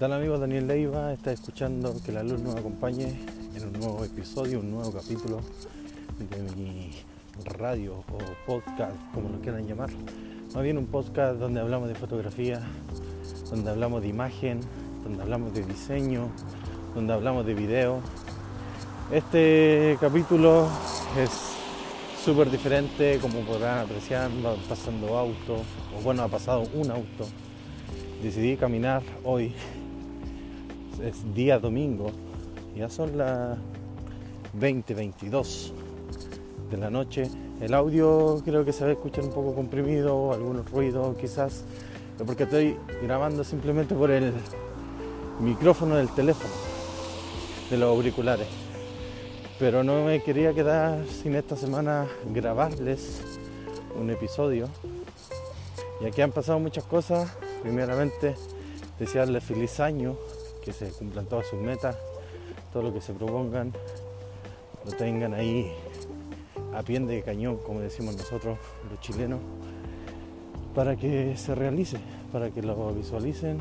tal amigos? Daniel Leiva está escuchando que la luz nos acompañe en un nuevo episodio, un nuevo capítulo de mi radio o podcast, como lo quieran llamar. Más bien un podcast donde hablamos de fotografía, donde hablamos de imagen, donde hablamos de diseño, donde hablamos de video. Este capítulo es súper diferente, como podrán apreciar, va pasando auto, o bueno, ha pasado un auto. Decidí caminar hoy es día domingo, ya son las 20:22 de la noche. El audio creo que se va a escuchar un poco comprimido, algunos ruidos quizás, porque estoy grabando simplemente por el micrófono del teléfono, de los auriculares. Pero no me quería quedar sin esta semana grabarles un episodio. Y aquí han pasado muchas cosas. Primeramente, desearles feliz año que se cumplan todas sus metas, todo lo que se propongan, lo tengan ahí a pie de cañón, como decimos nosotros los chilenos, para que se realice, para que lo visualicen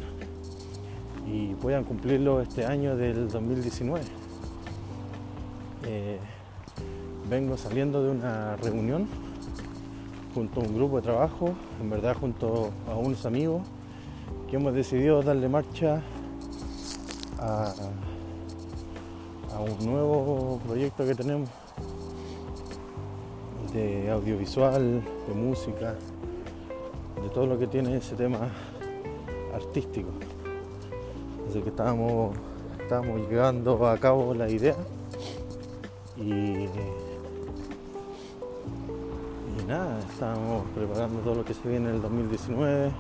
y puedan cumplirlo este año del 2019. Eh, vengo saliendo de una reunión junto a un grupo de trabajo, en verdad junto a unos amigos, que hemos decidido darle marcha a, un nuevo proyecto que tenemos de audiovisual, de música, de todo lo que tiene ese tema artístico. Así que estábamos, estábamos llegando a cabo la idea y, y nada, estábamos preparando todo lo que se viene en el 2019,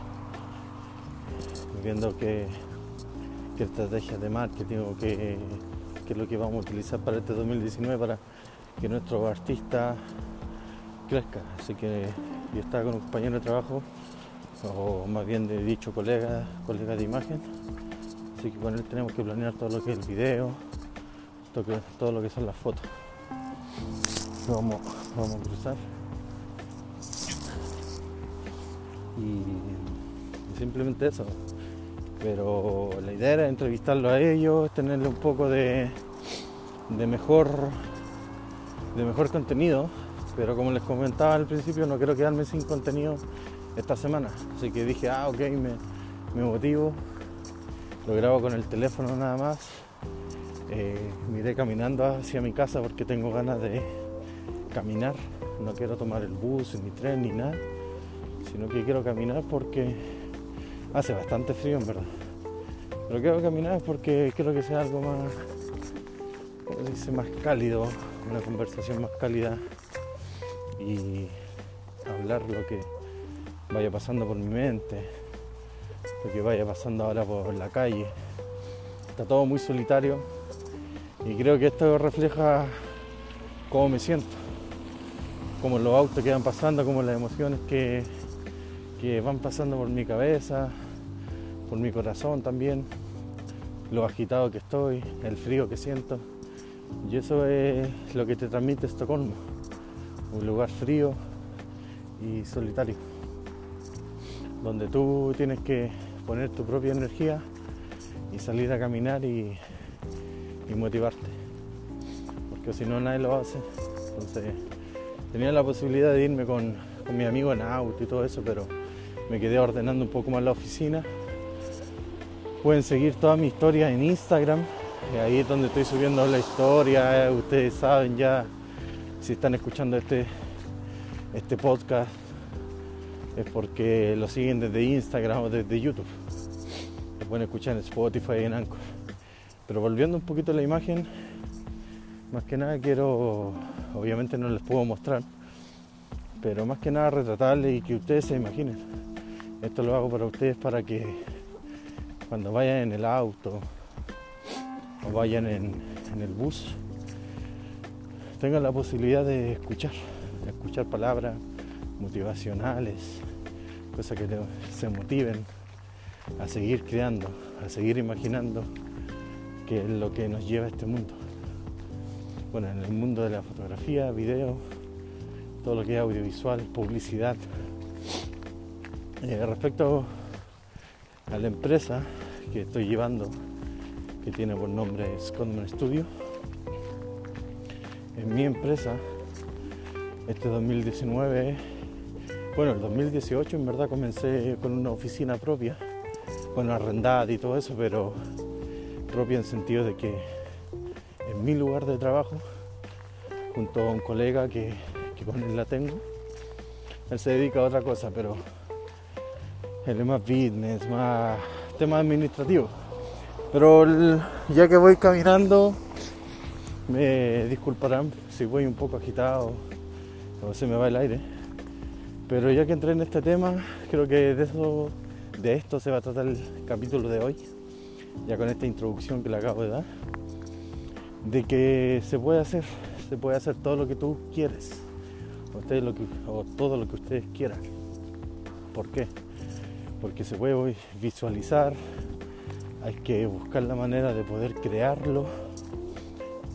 viendo que estrategias de marketing o qué, es lo que vamos a utilizar para este 2019 para que nuestro artista crezca. Así que yo estaba con un compañero de trabajo, o más bien de dicho colega, colega de imagen. Así que con él tenemos que planear todo lo que es el video, todo, lo que son las fotos. Vamos, vamos a cruzar. y simplemente eso pero la idea era entrevistarlo a ellos, tenerle un poco de, de mejor de mejor contenido, pero como les comentaba al principio no quiero quedarme sin contenido esta semana, así que dije, ah, ok, me, me motivo, lo grabo con el teléfono nada más, eh, miré caminando hacia mi casa porque tengo ganas de caminar, no quiero tomar el bus, ni tren, ni nada, sino que quiero caminar porque Hace bastante frío en verdad. Pero quiero caminar porque quiero que sea algo más, dice, más cálido, una conversación más cálida y hablar lo que vaya pasando por mi mente, lo que vaya pasando ahora por la calle. Está todo muy solitario y creo que esto refleja cómo me siento, cómo los autos que van pasando, cómo las emociones que que van pasando por mi cabeza, por mi corazón también, lo agitado que estoy, el frío que siento. Y eso es lo que te transmite Estocolmo, un lugar frío y solitario, donde tú tienes que poner tu propia energía y salir a caminar y, motivarte, porque si no nadie lo hace. Entonces tenía la posibilidad de irme con, con mi amigo en auto y todo eso, pero me quedé ordenando un poco más la oficina. Pueden seguir toda mi historia en Instagram, ahí es donde estoy subiendo la historia, ustedes saben ya si están escuchando este, este podcast es porque lo siguen desde Instagram o desde YouTube. Lo pueden escuchar en Spotify y en Anchor. Pero volviendo un poquito a la imagen, más que nada quiero, obviamente no les puedo mostrar, pero más que nada retratarles y que ustedes se imaginen esto lo hago para ustedes para que cuando vayan en el auto o vayan en, el bus tengan la posibilidad de escuchar, de escuchar palabras motivacionales, cosas que se motiven a seguir creando, a seguir imaginando que es lo que nos lleva a este mundo. Bueno, en el mundo de la fotografía, video, todo lo que es audiovisual, publicidad, eh, respecto a la empresa que estoy llevando, que tiene por nombre Scotman Studio. En mi empresa, este 2019, bueno, el 2018 en verdad comencé con una oficina propia, bueno, arrendada y todo eso, pero propia en sentido de que en mi lugar de trabajo, junto a un colega que, que con él la tengo, él se dedica a otra cosa, pero es más business, más tema administrativo. Pero ya que voy caminando, me disculparán si voy un poco agitado o se me va el aire. Pero ya que entré en este tema, creo que de, eso, de esto se va a tratar el capítulo de hoy, ya con esta introducción que le acabo de dar, de que se puede hacer, se puede hacer todo lo que tú quieres, o todo lo que ustedes quieran. ¿Por qué? Porque se puede visualizar, hay que buscar la manera de poder crearlo.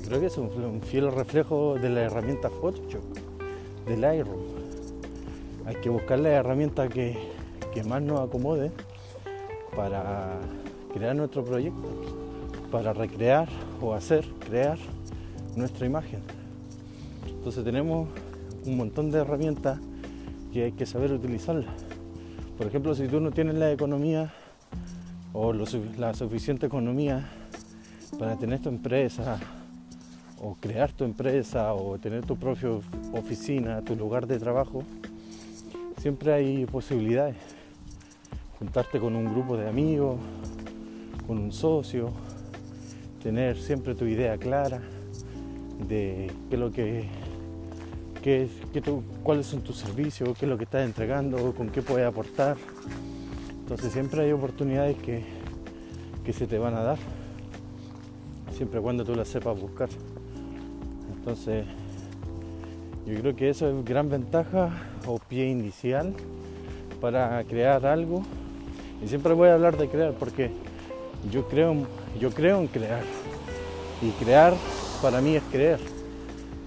Creo que es un, fiel reflejo de la herramienta Photoshop, del Lightroom. Hay que buscar la herramienta que, más nos acomode para crear nuestro proyecto, para recrear o hacer, crear nuestra imagen. Entonces tenemos un montón de herramientas que hay que saber utilizarlas. Por ejemplo, si tú no tienes la economía o la suficiente economía para tener tu empresa o crear tu empresa o tener tu propia oficina, tu lugar de trabajo, siempre hay posibilidades. Juntarte con un grupo de amigos, con un socio, tener siempre tu idea clara de qué es lo que, qué, cuáles son tus servicios, qué es lo que estás entregando, con qué puedes aportar. Entonces siempre hay oportunidades que, se te van a dar, siempre cuando tú las sepas buscar. Entonces yo creo que eso es gran ventaja o pie inicial para crear algo. Y siempre voy a hablar de crear porque yo creo, yo creo en crear. Y crear para mí es creer,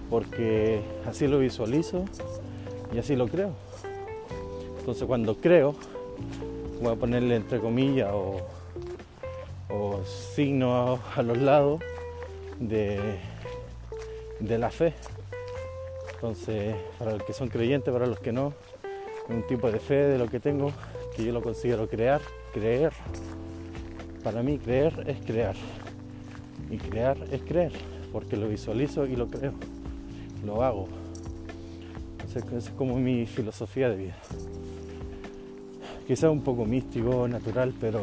porque así lo visualizo y así lo creo. Entonces cuando creo, voy a ponerle entre comillas o, signos a, los lados de, de la fe. Entonces, para los que son creyentes, para los que no, un tipo de fe de lo que tengo, que yo lo considero crear, creer. Para mí creer es crear. Y crear es creer, porque lo visualizo y lo creo. Lo hago. Esa es como mi filosofía de vida quizás un poco místico, natural, pero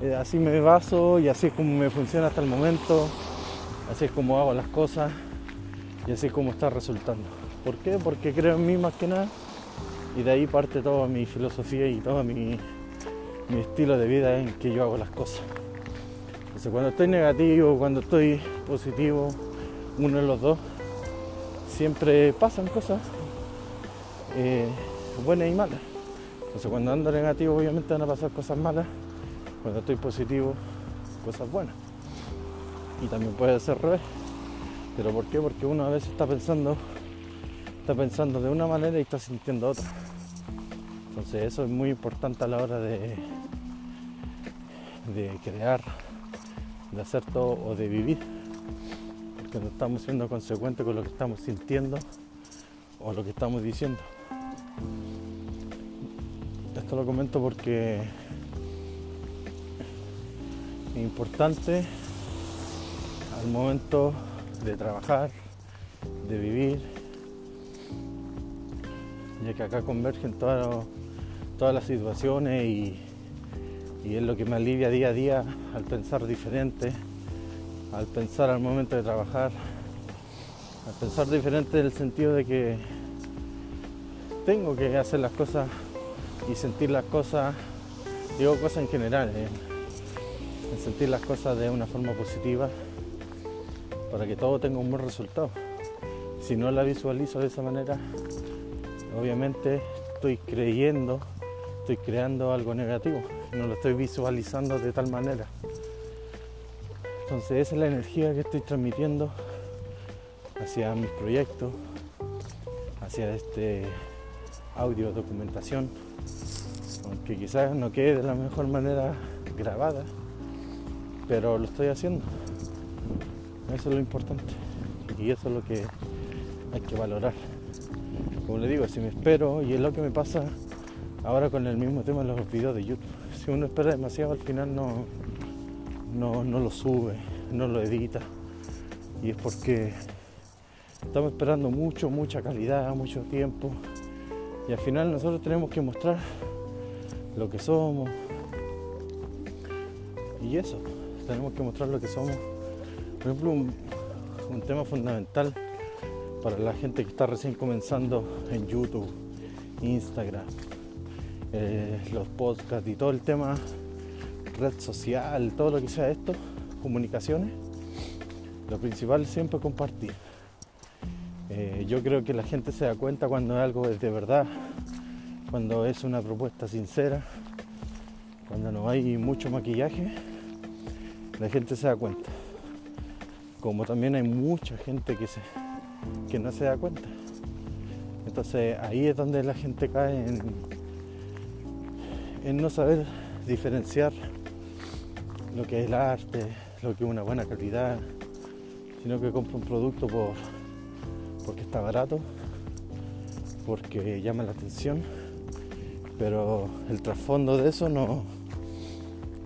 eh, así me baso y así es como me funciona hasta el momento, así es como hago las cosas y así es como está resultando. ¿Por qué? Porque creo en mí más que nada y de ahí parte toda mi filosofía y todo mi, mi estilo de vida en que yo hago las cosas. Entonces cuando estoy negativo, cuando estoy positivo, uno de los dos, siempre pasan cosas eh, buenas y malas. Entonces cuando ando negativo obviamente van a pasar cosas malas, cuando estoy positivo, cosas buenas. Y también puede ser revés. ¿Pero por qué? Porque uno a veces está pensando, está pensando de una manera y está sintiendo otra. Entonces eso es muy importante a la hora de, de crear, de hacer todo o de vivir. Porque no estamos siendo consecuentes con lo que estamos sintiendo o lo que estamos diciendo. Esto lo comento porque es importante al momento de trabajar, de vivir, ya que acá convergen todas, todas las situaciones y, y es lo que me alivia día a día al pensar diferente, al pensar al momento de trabajar, al pensar diferente en el sentido de que tengo que hacer las cosas y sentir las cosas, digo cosas en general, eh, sentir las cosas de una forma positiva para que todo tenga un buen resultado. Si no la visualizo de esa manera, obviamente estoy creyendo, estoy creando algo negativo, no lo estoy visualizando de tal manera. Entonces esa es la energía que estoy transmitiendo hacia mis proyectos, hacia este audio documentación, aunque quizás no quede de la mejor manera grabada, pero lo estoy haciendo. Eso es lo importante y eso es lo que hay que valorar. Como le digo, si me espero, y es lo que me pasa ahora con el mismo tema de los videos de YouTube, si uno espera demasiado al final no, no, no lo sube, no lo edita. Y es porque estamos esperando mucho, mucha calidad, mucho tiempo. Y al final nosotros tenemos que mostrar lo que somos. Y eso, tenemos que mostrar lo que somos. Por ejemplo, un, tema fundamental para la gente que está recién comenzando en YouTube, Instagram, eh, los podcasts y todo el tema red social, todo lo que sea esto, comunicaciones, lo principal es siempre compartir. Eh, yo creo que la gente se da cuenta cuando algo es de verdad, cuando es una propuesta sincera, cuando no hay mucho maquillaje, la gente se da cuenta. Como también hay mucha gente que, se, que no se da cuenta. Entonces ahí es donde la gente cae en, en no saber diferenciar lo que es el arte, lo que es una buena calidad, sino que compra un producto por, porque está barato, porque llama la atención, pero el trasfondo de eso no,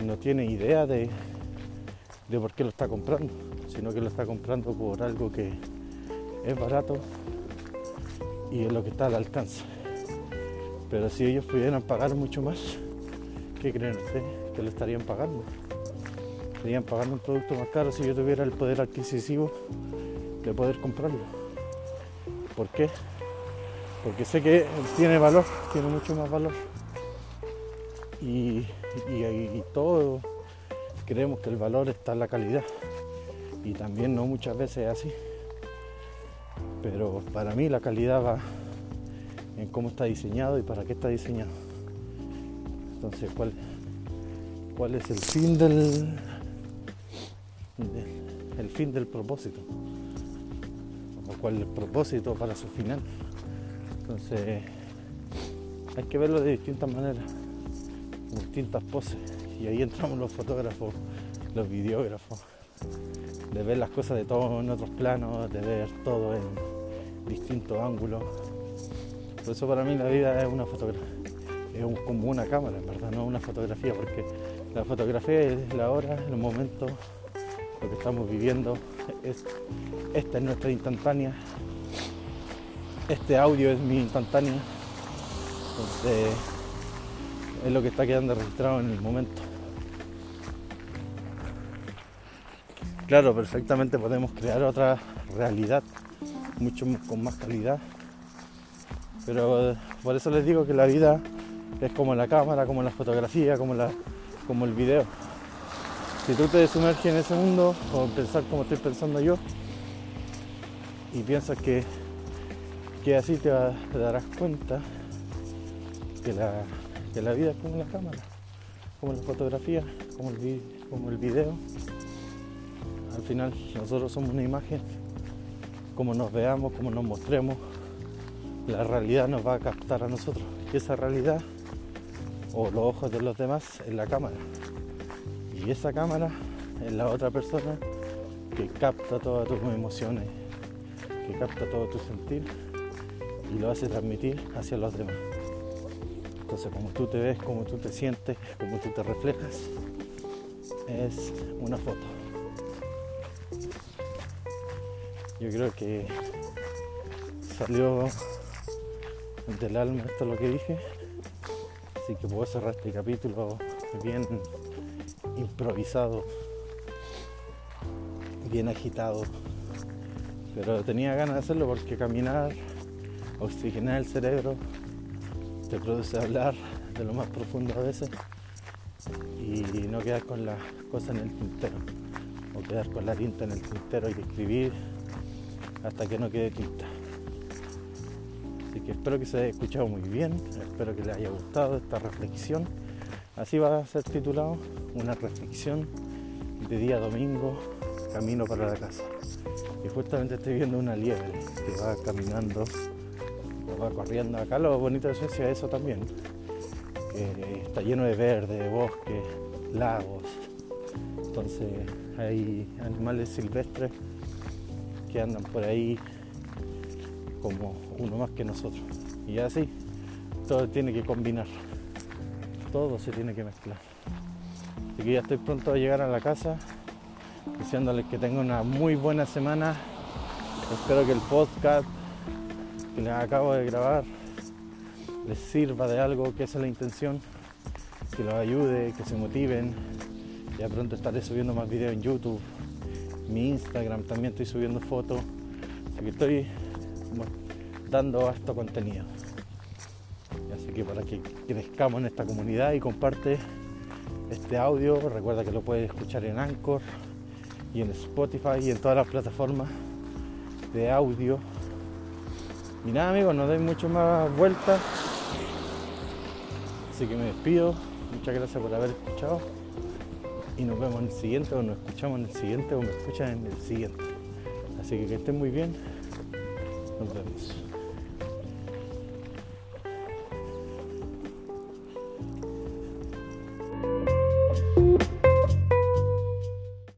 no tiene idea de, de por qué lo está comprando, sino que lo está comprando por algo que es barato y es lo que está al alcance. Pero si ellos pudieran pagar mucho más, ¿qué creen ustedes que lo estarían pagando? Estarían pagando un producto más caro si yo tuviera el poder adquisitivo de poder comprarlo. ¿Por qué? Porque sé que tiene valor, tiene mucho más valor. Y, y, todos creemos que el valor está en la calidad. Y también no muchas veces es así. Pero para mí la calidad va en cómo está diseñado y para qué está diseñado. Entonces, ¿cuál, cuál es el fin del, el fin del propósito? o cuál es el propósito para su final. Entonces hay que verlo de distintas maneras, distintas poses. Y ahí entramos los fotógrafos, los videógrafos, de ver las cosas de todos en otros planos, de ver todo en distintos ángulos. Por eso para mí la vida es una fotografía, es como una cámara, en verdad, no una fotografía, porque la fotografía es la hora, el momento, lo que estamos viviendo, es, esta es nuestra instantánea, este audio es mi instantánea, entonces es lo que está quedando registrado en el momento. Claro, perfectamente podemos crear otra realidad, mucho con más calidad, pero por eso les digo que la vida es como la cámara, como la fotografía, como, la, como el video si tú te sumerges en ese mundo, o pensar como estoy pensando yo, y piensas que, que así te, darás cuenta que la, que la, vida es como la cámara, como la fotografía, como el, como el video. Al final nosotros somos una imagen, como nos veamos, como nos mostremos, la realidad nos va a captar a nosotros. Y esa realidad, o los ojos de los demás, es la cámara. Y esa cámara es la otra persona que capta todas tus emociones, que capta todo tu sentir y lo hace transmitir hacia los demás. Entonces, como tú te ves, como tú te sientes, como tú te reflejas, es una foto. Yo creo que salió del alma esto lo que dije, así que puedo cerrar este capítulo bien improvisado, bien agitado. Pero tenía ganas de hacerlo porque caminar, oxigenar el cerebro, te produce hablar de lo más profundo a veces y no quedar con las cosas en el tintero o quedar con la tinta en el tintero y escribir hasta que no quede tinta. Así que espero que se haya escuchado muy bien, espero que les haya gustado esta reflexión. Así va a ser titulado una reflexión de día domingo, camino para la casa. Y justamente estoy viendo una liebre que va caminando, va corriendo. Acá lo bonito de Suecia es eso también, que está lleno de verde, de bosque, lagos. Entonces hay animales silvestres que andan por ahí como uno más que nosotros. Y así, todo tiene que combinar. Todo se tiene que mezclar. Así que ya estoy pronto a llegar a la casa, diciéndoles que tengo una muy buena semana. Espero que el podcast que les acabo de grabar les sirva de algo, que esa es la intención, que los ayude, que se motiven. Ya pronto estaré subiendo más videos en YouTube, mi Instagram también estoy subiendo fotos, así que estoy dando harto contenido. Para que crezcamos en esta comunidad y comparte este audio, recuerda que lo puedes escuchar en Anchor y en Spotify y en todas las plataformas de audio. Y nada amigos, no doy mucho más vueltas. Así que me despido. Muchas gracias por haber escuchado. Y nos vemos en el siguiente, o nos escuchamos en el siguiente, o me escuchan en el siguiente. Así que que estén muy bien. Nos vemos.